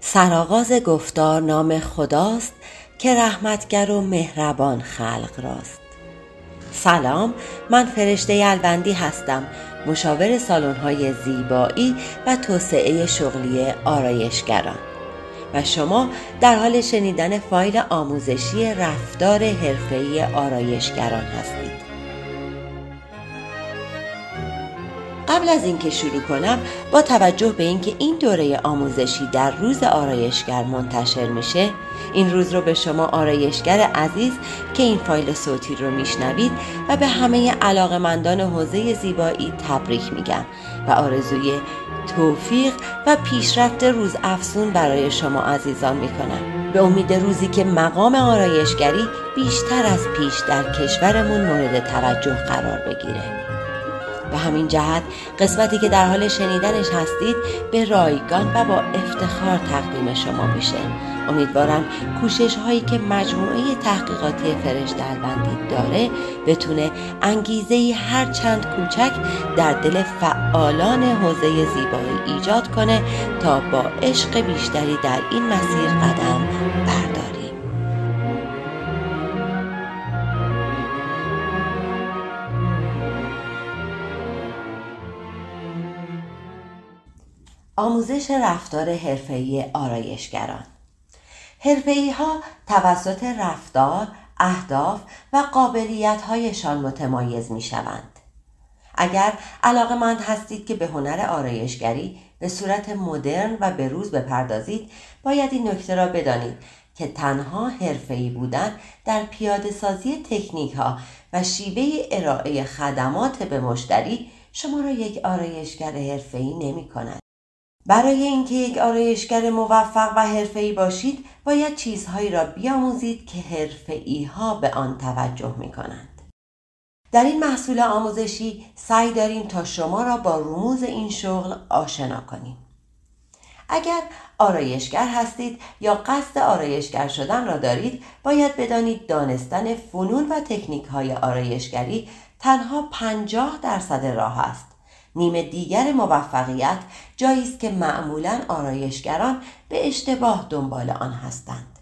سرآغاز گفتار نام خداست که رحمتگر و مهربان خلق راست. سلام من فرشته الوندی هستم مشاور سالن‌های زیبایی و توسعه شغلی آرایشگران. و شما در حال شنیدن فایل آموزشی رفتار حرفه‌ای آرایشگران هستید. قبل از اینکه شروع کنم با توجه به اینکه این دوره آموزشی در روز آرایشگر منتشر میشه این روز رو به شما آرایشگر عزیز که این فایل صوتی رو میشنوید و به همه علاقمندان حوزه زیبایی تبریک میگم و آرزوی توفیق و پیشرفت روز افسون برای شما عزیزان می‌کنم. به امید روزی که مقام آرایشگری بیشتر از پیش در کشورمون مورد توجه قرار بگیره. به همین جهت قسمتی که در حال شنیدنش هستید به رایگان و با افتخار تقدیم شما میشه. امیدوارم کوشش هایی که مجموعه تحقیقاتی فرشته البندی داره بتونه انگیزه هر چند کوچک در دل فعالان حوزه زیبایی ایجاد کنه تا با عشق بیشتری در این مسیر قدم برداریم آموزش رفتار حرفه‌ای آرایشگران حرفه‌ای ها توسط رفتار، اهداف و قابلیت هایشان متمایز می شوند. اگر علاقه مند هستید که به هنر آرایشگری به صورت مدرن و به روز بپردازید باید این نکته را بدانید که تنها حرفه‌ای بودن در پیاده سازی تکنیک ها و شیوه ارائه خدمات به مشتری شما را یک آرایشگر حرفه‌ای نمی کند. برای اینکه یک آرایشگر موفق و حرفه‌ای باشید باید چیزهایی را بیاموزید که حرفه‌ای ها به آن توجه می کنند. در این محصول آموزشی سعی داریم تا شما را با رموز این شغل آشنا کنیم. اگر آرایشگر هستید یا قصد آرایشگر شدن را دارید باید بدانید دانستن فنون و تکنیک های آرایشگری تنها پنجاه درصد راه است نیمه دیگر موفقیت جایی است که معمولا آرایشگران به اشتباه دنبال آن هستند.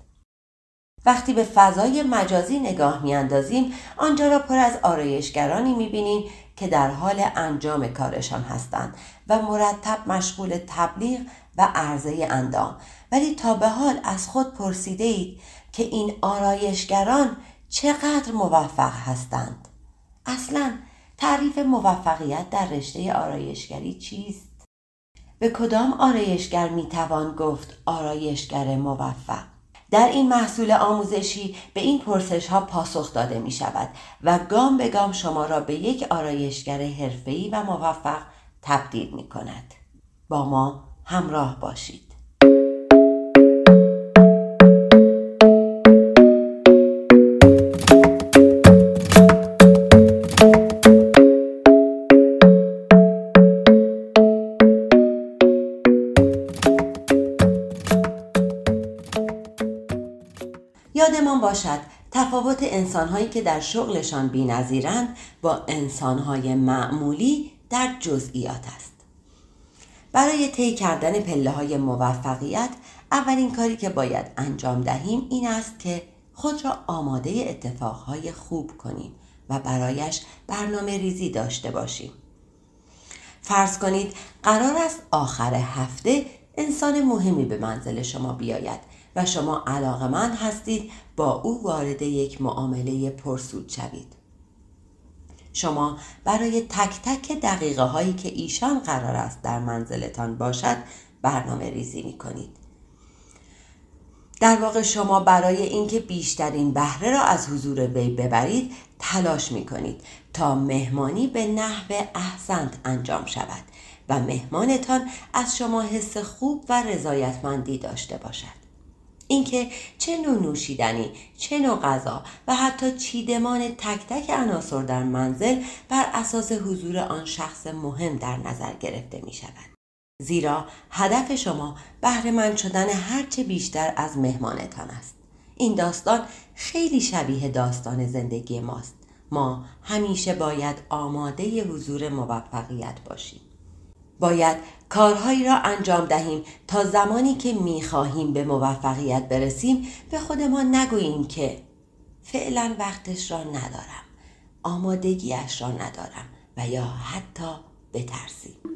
وقتی به فضای مجازی نگاه میاندازیم آنجا را پر از آرایشگرانی می‌بینیم که در حال انجام کارشان هستند و مرتب مشغول تبلیغ و عرضه اندام. ولی تا به حال از خود پرسیده اید که این آرایشگران چقدر موفق هستند؟ اصلا تعریف موفقیت در رشته آرایشگری چیست؟ به کدام آرایشگر می‌توان گفت آرایشگر موفق؟ در این محصول آموزشی به این پرسش ها پاسخ داده می شود و گام به گام شما را به یک آرایشگر حرفه‌ای و موفق تبدیل می کند. با ما همراه باشید. انسانهایی که در شغلشان بینظیرند با انسانهای معمولی در جزئیات است. برای طی کردن پله های موفقیت اولین کاری که باید انجام دهیم این است که خود را آماده اتفاقهای خوب کنیم و برایش برنامه ریزی داشته باشیم. فرض کنید قرار است آخر هفته انسان مهمی به منزل شما بیاید و شما علاقمند هستید با او وارد یک معامله پرسود شوید شما برای تک تک دقیقه هایی که ایشان قرار است در منزلتان باشد برنامه ریزی می کنید. در واقع شما برای اینکه بیشترین بهره را از حضور وی ببرید تلاش می کنید تا مهمانی به نحو احسنت انجام شود و مهمانتان از شما حس خوب و رضایتمندی داشته باشد. اینکه چه نوع نوشیدنی چه نوع غذا و حتی چیدمان تک تک عناصر در منزل بر اساس حضور آن شخص مهم در نظر گرفته می شود. زیرا هدف شما بهره شدن هرچه بیشتر از مهمانتان است. این داستان خیلی شبیه داستان زندگی ماست. ما همیشه باید آماده حضور موفقیت باشیم. باید کارهایی را انجام دهیم تا زمانی که می‌خواهیم به موفقیت برسیم. به خودمان نگوییم که فعلا وقتش را ندارم آمادگیش را ندارم و یا حتی بترسیم.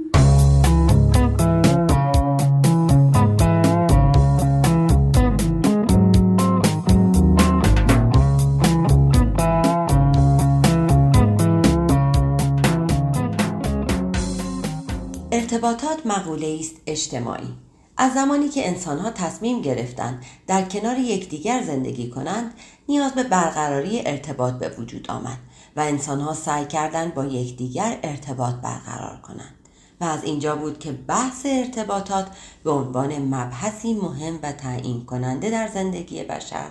ارتباطات مقوله است اجتماعی. از زمانی که انسانها تصمیم گرفتند در کنار یکدیگر زندگی کنند نیاز به برقراری ارتباط به وجود آمد و انسانها سعی کردند با یکدیگر ارتباط برقرار کنند. و از اینجا بود که بحث ارتباطات به عنوان مبحثی مهم و تعیین کننده در زندگی بشر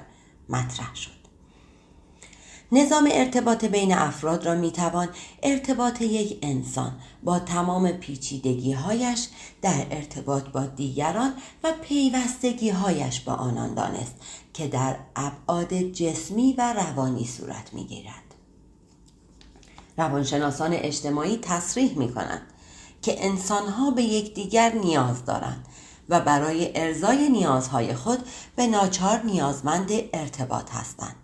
مطرح شد. نظام ارتباط بین افراد را می‌توان ارتباط یک انسان با تمام پیچیدگی هایش در ارتباط با دیگران و پیوستگی هایش با آنان دانست که در ابعاد جسمی و روانی صورت می گیرد. روانشناسان اجتماعی تصریح می کنند که انسانها به یکدیگر نیاز دارند و برای ارزای نیازهای خود به ناچار نیازمند ارتباط هستند.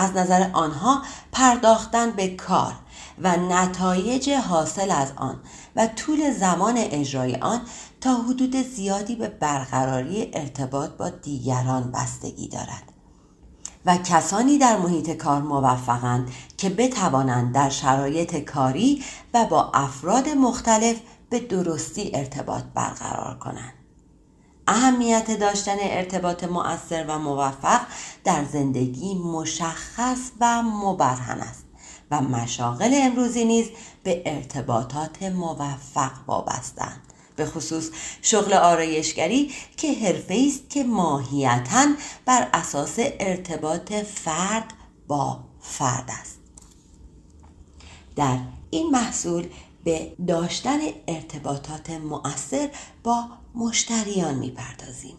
از نظر آنها پرداختن به کار و نتایج حاصل از آن و طول زمان اجرای آن تا حدود زیادی به برقراری ارتباط با دیگران بستگی دارد. و کسانی در محیط کار موفقند که بتوانند در شرایط کاری و با افراد مختلف به درستی ارتباط برقرار کنند. اهمیت داشتن ارتباط مؤثر و موفق در زندگی مشخص و مبرهن است و مشاغل امروزی نیز به ارتباطات موفق وابستند به خصوص شغل آرایشگری که حرفه است که ماهیتا بر اساس ارتباط فرد با فرد است. در این محصول به داشتن ارتباطات مؤثر با مشتریان می‌پردازیم.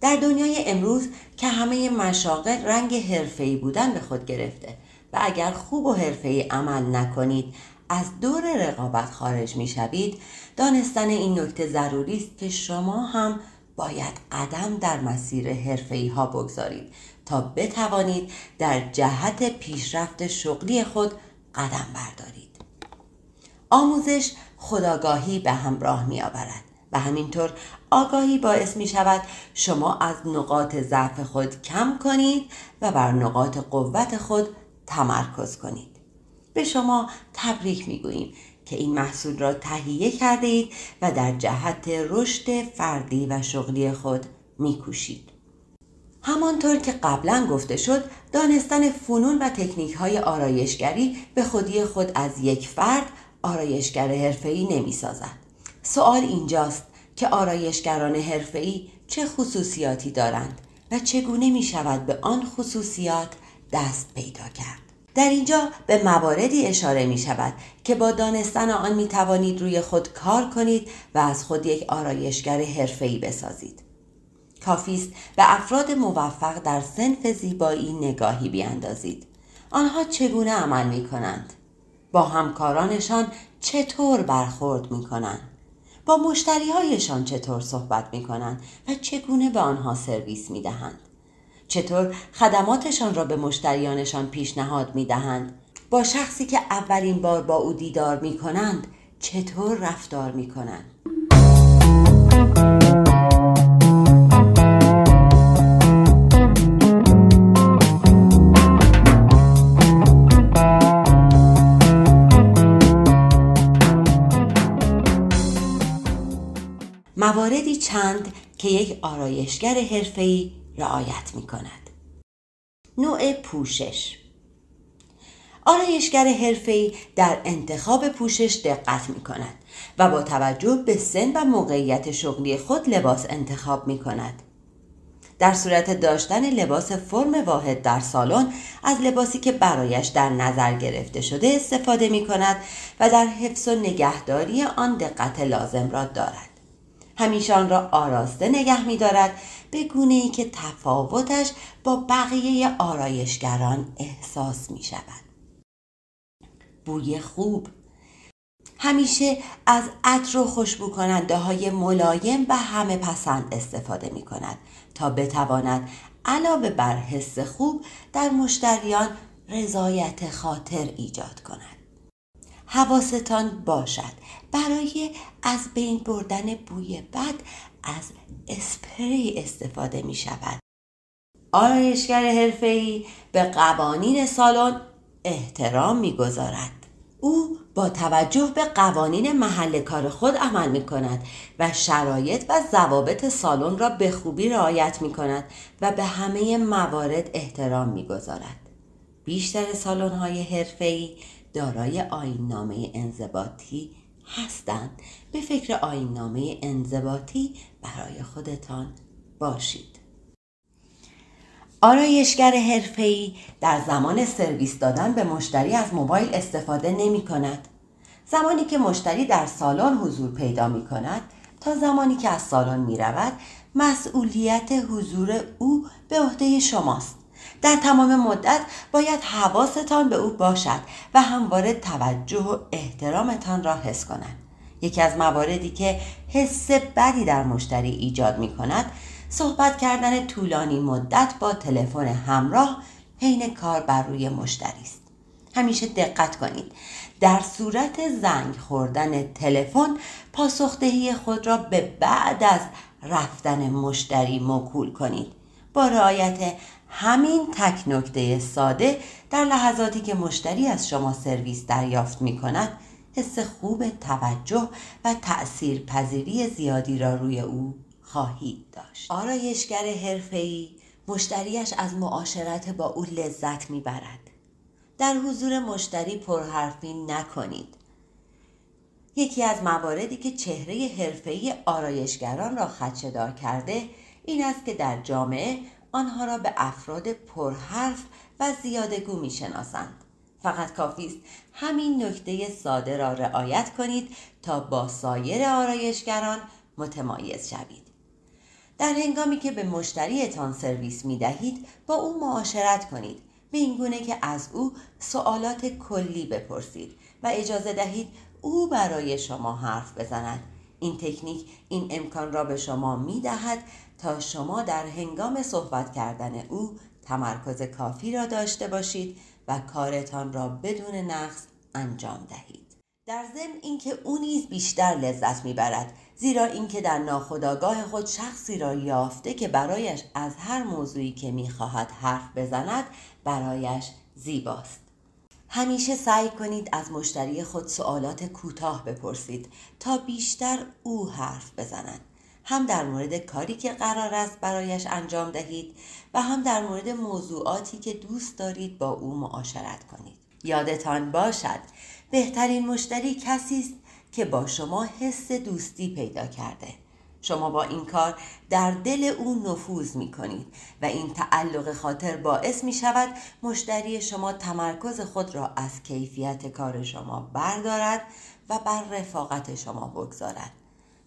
در دنیای امروز که همه مشاغل رنگ حرفه‌ای بودن به خود گرفته و اگر خوب و حرفه‌ای عمل نکنید از دور رقابت خارج می شوید دانستن این نکته ضروری است که شما هم باید قدم در مسیر حرفه‌ای ها بگذارید تا بتوانید در جهت پیشرفت شغلی خود قدم بردارید. آموزش خداگاهی به همراه می آورد و همینطور آگاهی باعث می شود شما از نقاط ضعف خود کم کنید و بر نقاط قوت خود تمرکز کنید. به شما تبریک می‌گوییم که این محصول را تهیه کرده اید و در جهت رشد فردی و شغلی خود میکوشید. همانطور که قبلا گفته شد دانستن فنون و تکنیک های آرایشگری به خودی خود از یک فرد آرایشگر حرفه‌ای نمی‌سازد. سوال اینجاست که آرایشگران حرفه‌ای چه خصوصیاتی دارند و چگونه می شود به آن خصوصیات دست پیدا کرد. در اینجا به مواردی اشاره می شود که با دانستن آن می توانید روی خود کار کنید و از خود یک آرایشگر حرفه‌ای بسازید. کافی است به افراد موفق در سنف زیبایی نگاهی بیاندازید. آنها چگونه عمل می کنند؟ با همکارانشان چطور برخورد می کنند؟ با مشتریهایشان چطور صحبت می کنند و چگونه به آنها سرویس می دهند؟ چطور خدماتشان را به مشتریانشان پیشنهاد می دهند با شخصی که اولین بار با او دیدار می کنند چطور رفتار می کنند مواردی چند که یک آرایشگر حرفه‌ای رعایت می کند. نوع پوشش آرایشگر حرفه‌ای در انتخاب پوشش دقت می کند و با توجه به سن و موقعیت شغلی خود لباس انتخاب می کند. در صورت داشتن لباس فرم واحد در سالن از لباسی که برایش در نظر گرفته شده استفاده می کند و در حفظ و نگهداری آن دقت لازم را دارد. همیشه آن را آراسته نگه می دارد به گونه ای که تفاوتش با بقیه آرایشگران احساس می شود. بوی خوب. همیشه از عطر و خوشبو کننده های ملایم و همه پسند استفاده می کند تا بتواند علاوه بر حس خوب در مشتریان رضایت خاطر ایجاد کند. حواستان باشد. برای از بین بردن بوی بد از اسپری استفاده می شود آرایشگر حرفه‌ای به قوانین سالن احترام می‌گذارد او با توجه به قوانین محل کار خود عمل می کند و شرایط و ضوابط سالن را به خوبی رعایت می کند و به همه موارد احترام می گذارد. بیشتر سالن های حرفه‌ای دارای آیننامه انضباطی هستند. به فکر آیننامه انضباطی برای خودتان باشید. آرایشگر حرفه‌ای در زمان سرویس دادن به مشتری از موبایل استفاده نمی کند. زمانی که مشتری در سالن حضور پیدا می کند تا زمانی که از سالن می رود مسئولیت حضور او به عهده شماست. در تمام مدت باید حواستان به او باشد و همواره توجه و احترامتان را حس کند. یکی از مواردی که حس بدی در مشتری ایجاد می کند صحبت کردن طولانی مدت با تلفن همراه حین کار بر روی مشتری است همیشه دقت کنید در صورت زنگ خوردن تلفن پاسخدهی خود را به بعد از رفتن مشتری موکول کنید با رعایت همین تک نکته ساده در لحظاتی که مشتری از شما سرویس دریافت می کند حس خوب توجه و تأثیر پذیری زیادی را روی او خواهید داشت. آرایشگر حرفه‌ای مشتریش از معاشرت با او لذت می‌برد. در حضور مشتری پرحرفی نکنید. یکی از مواردی که چهره حرفه‌ای آرایشگران را خدشهدار کرده این است که در جامعه آنها را به افراد پرحرف و زیادگو می‌شناسند. فقط کافی است همین نکته ساده را رعایت کنید تا با سایر آرایشگران متمایز شوید. در هنگامی که به مشتریتان سرویس می دهید با او معاشرت کنید. به این گونه که از او سوالات کلی بپرسید و اجازه دهید او برای شما حرف بزند. این تکنیک این امکان را به شما می دهد تا شما در هنگام صحبت کردن او تمرکز کافی را داشته باشید و کارتان را بدون نقص انجام دهید. در ضمن اینکه او نیز بیشتر لذت می‌برد زیرا اینکه در ناخودآگاه خود شخصی را یافته که برایش از هر موضوعی که می‌خواهد حرف بزند برایش زیباست. همیشه سعی کنید از مشتری خود سوالات کوتاه بپرسید تا بیشتر او حرف بزند. هم در مورد کاری که قرار است برایش انجام دهید و هم در مورد موضوعاتی که دوست دارید با او معاشرت کنید. یادتان باشد بهترین مشتری کسی است که با شما حس دوستی پیدا کرده. شما با این کار در دل او نفوذ می کنید و این تعلق خاطر باعث می شود مشتری شما تمرکز خود را از کیفیت کار شما بردارد و بر رفاقت شما بگذارد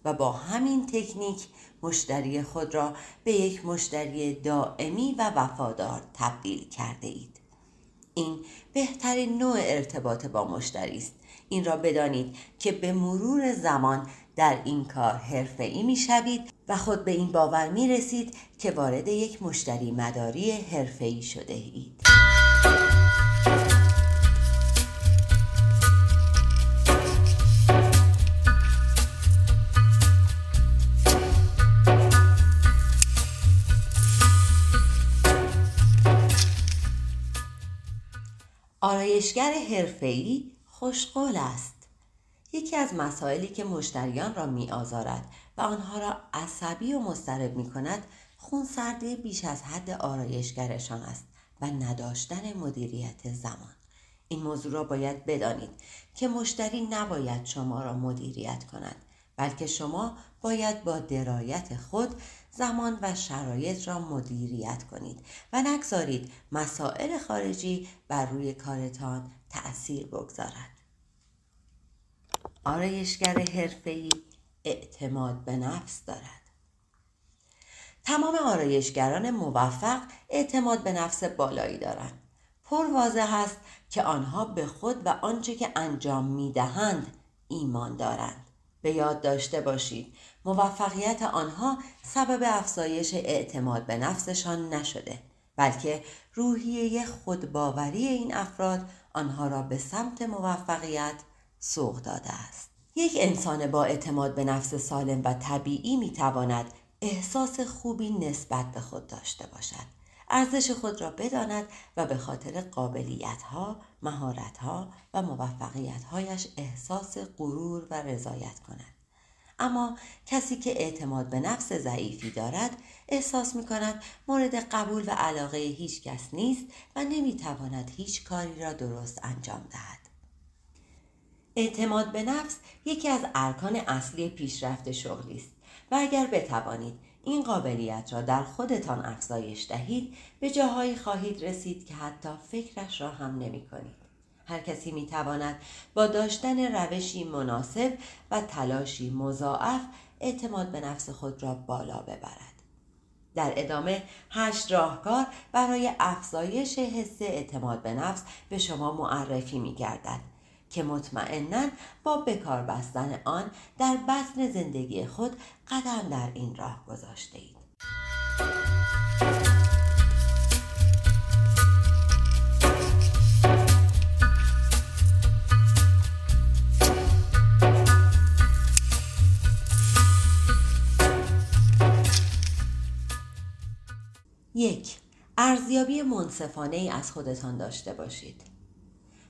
و با همین تکنیک مشتری خود را به یک مشتری دائمی و وفادار تبدیل کرده اید. این بهترین نوع ارتباط با مشتری است این را بدانید که به مرور زمان در این کار حرفه‌ای می‌شوید و خود به این باور می رسید که وارد یک مشتری مداری حرفه‌ای شده اید. آرایشگر حرفه‌ای خوشقول است یکی از مسائلی که مشتریان را می آزارد و آنها را عصبی و مضطرب می کند خونسردی بیش از حد آرایشگرشان است و نداشتن مدیریت زمان این موضوع را باید بدانید که مشتری نباید شما را مدیریت کند بلکه شما باید با درایت خود زمان و شرایط را مدیریت کنید و نگذارید مسائل خارجی بر روی کارتان تأثیر بگذارد. آرایشگر حرفه‌ای اعتماد به نفس دارد. تمام آرایشگران موفق اعتماد به نفس بالایی دارند. پر واضح است که آنها به خود و آنچه که انجام می دهند ایمان دارند. به یاد داشته باشید موفقیت آنها سبب افزایش اعتماد به نفسشان نشده بلکه روحیه خودباوری این افراد آنها را به سمت موفقیت سوق داده است یک انسان با اعتماد به نفس سالم و طبیعی می تواند احساس خوبی نسبت به خود داشته باشد ارزش خود را بداند و به خاطر قابلیت ها، مهارت ها و موفقیت هایش احساس غرور و رضایت کند. اما کسی که اعتماد به نفس ضعیفی دارد احساس می کند مورد قبول و علاقه هیچ کس نیست و نمی تواند هیچ کاری را درست انجام دهد. اعتماد به نفس یکی از ارکان اصلی پیشرفت شغلی است و اگر بتوانید این قابلیت را در خودتان افزایش دهید به جاهایی خواهید رسید که حتی فکرش را هم نمی کنید. هر کسی می تواند با داشتن روشی مناسب و تلاشی مضاعف اعتماد به نفس خود را بالا ببرد. در ادامه هشت راهکار برای افزایش حس اعتماد به نفس به شما معرفی می گردد که مطمئنا با بکار بستن آن در بطن زندگی خود قدم در این راه گذاشته اید. یک ارزیابی منصفانه ای از خودتان داشته باشید.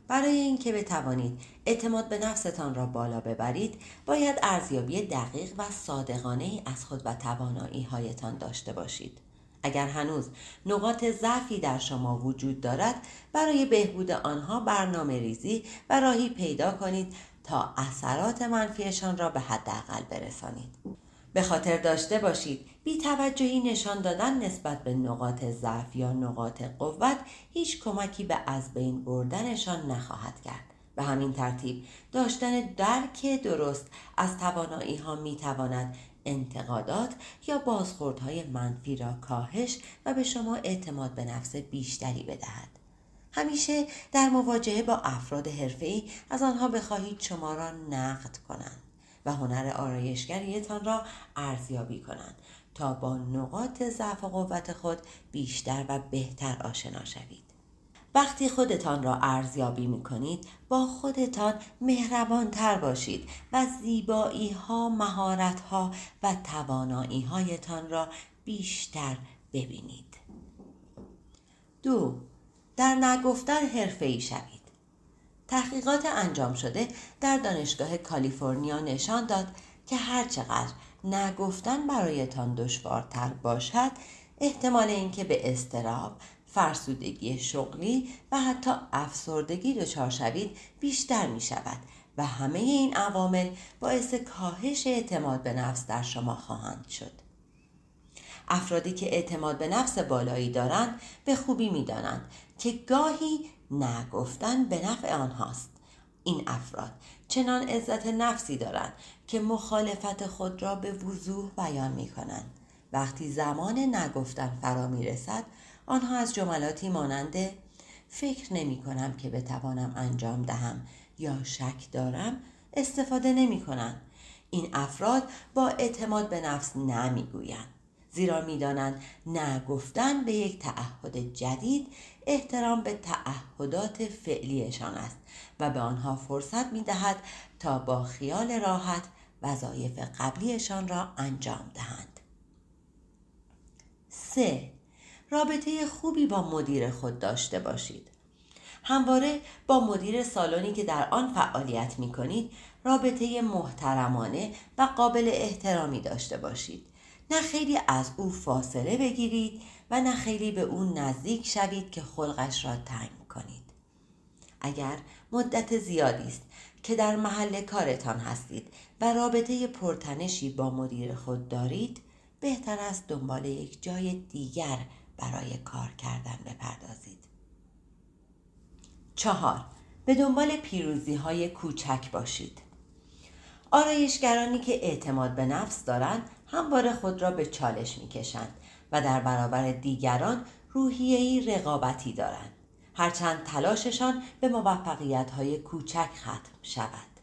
برای اینکه بتوانید اعتماد به نفستان را بالا ببرید باید ارزیابی دقیق و صادقانه ای از خود و توانایی هایتان داشته باشید. اگر هنوز نقاط ضعفی در شما وجود دارد برای بهبود آنها برنامه ریزی و راهی پیدا کنید تا اثرات منفیشان را به حداقل برسانید. به خاطر داشته باشید بی توجهی نشان دادن نسبت به نقاط ضعف یا نقاط قوت هیچ کمکی به از بین بردنشان نخواهد کرد. به همین ترتیب داشتن درک درست از توانایی ها می تواند انتقادات یا بازخوردهای منفی را کاهش و به شما اعتماد به نفس بیشتری بدهد. همیشه در مواجهه با افراد حرفه‌ای از آنها بخواهید شما را نقد کنند. و هنر آرایشگریتان را ارزیابی کنند تا با نقاط ضعف و قوت خود بیشتر و بهتر آشنا شوید. وقتی خودتان را ارزیابی می کنید با خودتان مهربان تر باشید و زیبایی ها، مهارت ها و توانایی هایتان را بیشتر ببینید. دو در نگفتن حرفه ای شوید. تحقیقات انجام شده در دانشگاه کالیفرنیا نشان داد که هرچقدر نگفتن برایتان دشوارتر باشد احتمال اینکه به استراب فرسودگی شغلی و حتی افسردگی دچار شوید بیشتر می شود و همه این عوامل باعث کاهش اعتماد به نفس در شما خواهند شد. افرادی که اعتماد به نفس بالایی دارند به خوبی می دانند که گاهی نگفتن به نفع آنهاست این افراد چنان عزت نفسی دارند که مخالفت خود را به وضوح بیان می کنند. وقتی زمان نگفتن فرا می رسد آنها از جملاتی مانند فکر نمی کنم که بتوانم انجام دهم یا شک دارم استفاده نمی کنند. این افراد با اعتماد به نفس نمی‌گویند زیرا می‌دانند نه گفتن به یک تعهد جدید احترام به تعهدات فعلیشان است و به آنها فرصت می دهد تا با خیال راحت وظایف قبلیشان را انجام دهند. 3. رابطه خوبی با مدیر خود داشته باشید. همواره با مدیر سالنی که در آن فعالیت می کنید رابطه محترمانه و قابل احترامی داشته باشید. نه خیلی از او فاصله بگیرید و نه خیلی به او نزدیک شوید که خلقش را تنگ کنید. اگر مدت زیادی است که در محل کارتان هستید و رابطه پرتنشی با مدیر خود دارید بهتر است دنبال یک جای دیگر برای کار کردن بپردازید. چهار به دنبال پیروزی های کوچک باشید. آرایشگرانی که اعتماد به نفس دارند همواره خود را به چالش می‌کشند و در برابر دیگران روحیهی رقابتی دارند. هرچند تلاششان به موفقیت های کوچک ختم شود.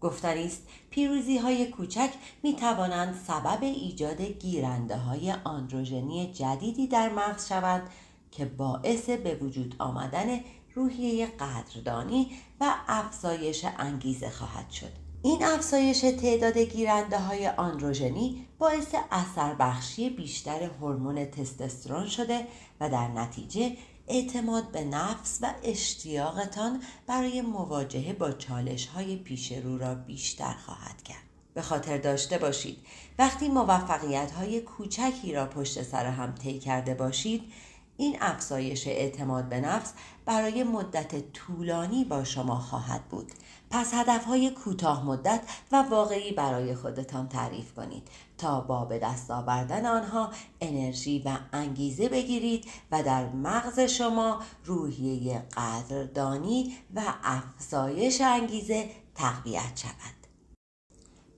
گفتنی است پیروزی های کوچک می توانند سبب ایجاد گیرنده های آندروژنی جدیدی در مغز شوند که باعث به وجود آمدن روحیه قدردانی و افزایش انگیزه خواهد شد. این افزایش تعداد گیرنده های آندروژنی باعث اثر بخشی بیشتر هورمون تستوسترون شده و در نتیجه اعتماد به نفس و اشتیاقتان برای مواجهه با چالش های پیش رو را بیشتر خواهد کرد. به خاطر داشته باشید وقتی موفقیت های کوچکی را پشت سر هم طی کرده باشید این افزایش اعتماد به نفس برای مدت طولانی با شما خواهد بود پس هدفهای کوتاه مدت و واقعی برای خودتان تعریف کنید تا با به دست آوردن آنها انرژی و انگیزه بگیرید و در مغز شما روحیه قدردانی و افزایش انگیزه تقویت شود.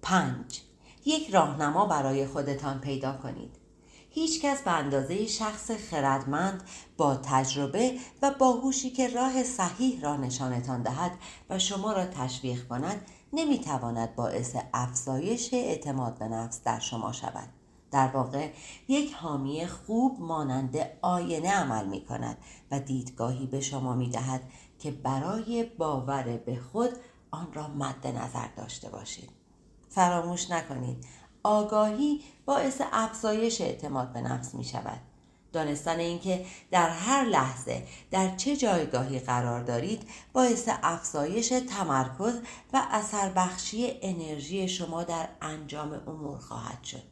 پنج یک راهنما برای خودتان پیدا کنید. هیچ کس به اندازه شخص خردمند با تجربه و باهوشی که راه صحیح را نشانتان دهد و شما را تشویق کند نمی‌تواند باعث افزایش اعتماد به نفس در شما شود. در واقع یک حامی خوب مانند آینه عمل می کند و دیدگاهی به شما می دهد که برای باور به خود آن را مد نظر داشته باشید. فراموش نکنید آگاهی باعث افزایش اعتماد به نفس می شود. دانستن اینکه در هر لحظه در چه جایگاهی قرار دارید باعث افزایش تمرکز و اثر بخشی انرژی شما در انجام امور خواهد شد.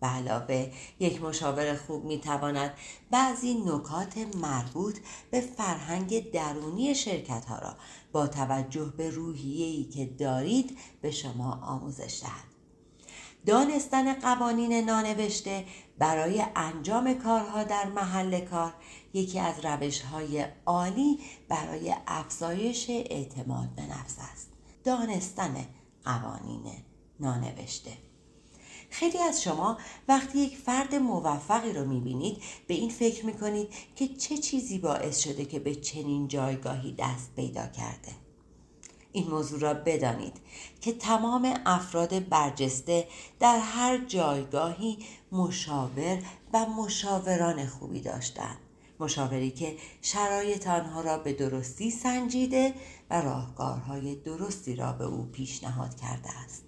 به علاوه یک مشاور خوب می تواند بعضی نکات مربوط به فرهنگ درونی شرکت ها را با توجه به روحیه‌ای که دارید به شما آموزش دهد. دانستن قوانین نانوشته برای انجام کارها در محل کار. یکی از روش های عالی برای افزایش اعتماد به نفس است. دانستن قوانین نانوشته. خیلی از شما وقتی یک فرد موفقی رو می‌بینید به این فکر می‌کنید که چه چیزی باعث شده که به چنین جایگاهی دست پیدا کرده. این موضوع را بدانید که تمام افراد برجسته در هر جایگاهی مشاور و مشاوران خوبی داشتند. مشاوری که شرایط آنها را به درستی سنجیده و راهکارهای درستی را به او پیشنهاد کرده است.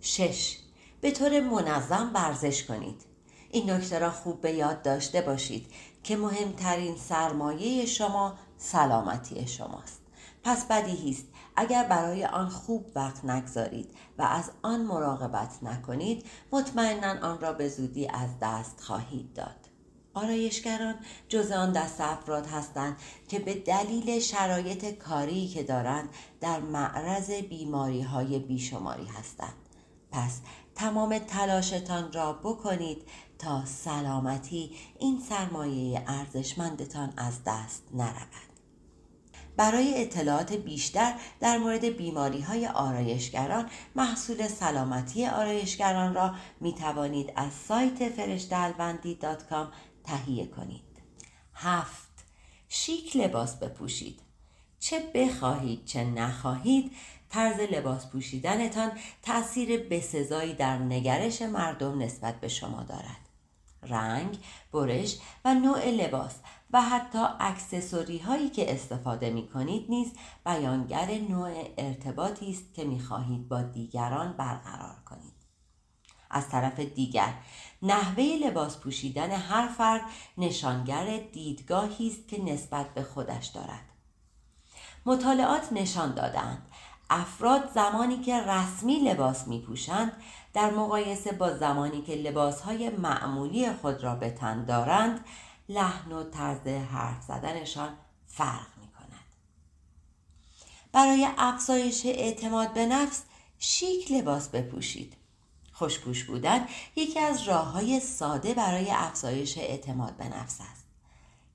شش. به طور منظم ورزش کنید. این نکته را خوب به یاد داشته باشید که مهمترین سرمایه شما سلامتی شماست. پس بدیهی است اگر برای آن خوب وقت نگذارید و از آن مراقبت نکنید مطمئنا آن را به زودی از دست خواهید داد. آرایشگران جز آن دست افراد هستند که به دلیل شرایط کاری که دارند در معرض بیماری های بیشماری هستند. پس تمام تلاشتان را بکنید تا سلامتی این سرمایه ارزشمندتان از دست نرود. برای اطلاعات بیشتر در مورد بیماری های آرایشگران محصول سلامتی آرایشگران را می توانید از سایت فرشتهالوندی تهیه کنید. هفت شیک لباس بپوشید. چه بخواهید چه نخواهید طرز لباس پوشیدنتان تأثیر بسزایی در نگرش مردم نسبت به شما دارد. رنگ، برش و نوع لباس و حتی اکسسوری هایی که استفاده می کنید نیز بیانگر نوع ارتباطی است که می خواهید با دیگران برقرار کنید. از طرف دیگر نحوه لباس پوشیدن هر فرد نشانگر دیدگاهی است که نسبت به خودش دارد. مطالعات نشان دادند افراد زمانی که رسمی لباس می پوشند در مقایسه با زمانی که لباس های معمولی خود را به تن دارند لحن و طرز حرف زدنشان فرق می کند. برای افزایش اعتماد به نفس شیک لباس بپوشید. خوشپوش بودن یکی از راه های ساده برای افزایش اعتماد به نفس است.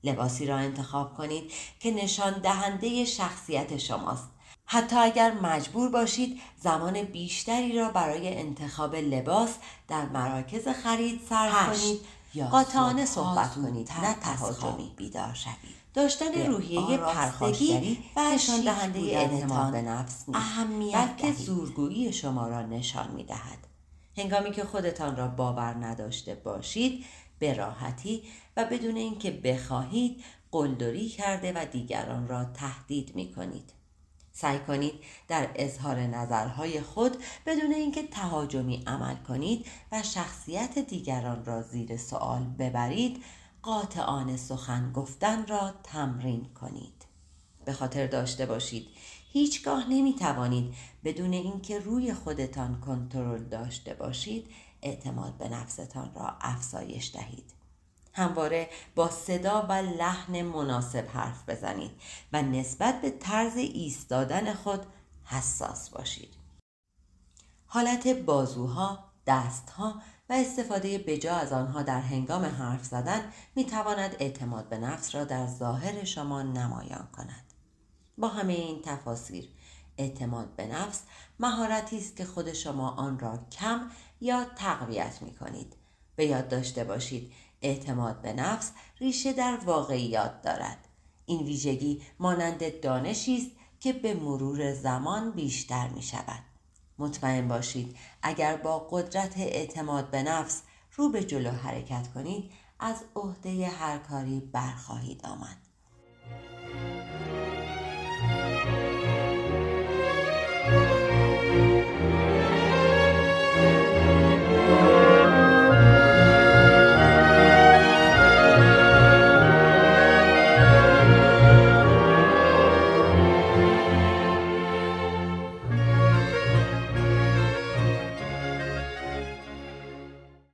لباسی را انتخاب کنید که نشان دهنده شخصیت شماست. حتی اگر مجبور باشید زمان بیشتری را برای انتخاب لباس در مراکز خرید صرف کنید. قاطعانه صحبت کنید نه تهاجمی بیدار شوید داشتن روحیه پرخاشگری و نشان دهنده اعتماد به نفس اهمیت بلکه زورگویی شما را نشان می دهد. هنگامی که خودتان را باور نداشته باشید به راحتی و بدون اینکه بخواهید قلدری کرده و دیگران را تهدید می کنید. سعی کنید در اظهار نظرهای خود بدون اینکه تهاجمی عمل کنید و شخصیت دیگران را زیر سوال ببرید قاطعانه سخن گفتن را تمرین کنید. به خاطر داشته باشید. هیچگاه نمی توانید بدون اینکه روی خودتان کنترل داشته باشید اعتماد به نفستان را افزایش دهید. همواره با صدا و لحن مناسب حرف بزنید و نسبت به طرز ایستادن خود حساس باشید حالت بازوها، دستها و استفاده بجا از آنها در هنگام حرف زدن می تواند اعتماد به نفس را در ظاهر شما نمایان کند. با همه این تفاسیر اعتماد به نفس مهارتی است که خود شما آن را کم یا تقویت می کنید. به یاد داشته باشید اعتماد به نفس ریشه در واقعیات دارد. این ویژگی مانند دانشی است که به مرور زمان بیشتر می شود. مطمئن باشید اگر با قدرت اعتماد به نفس رو به جلو حرکت کنید از عهده هر کاری برخواهید آمد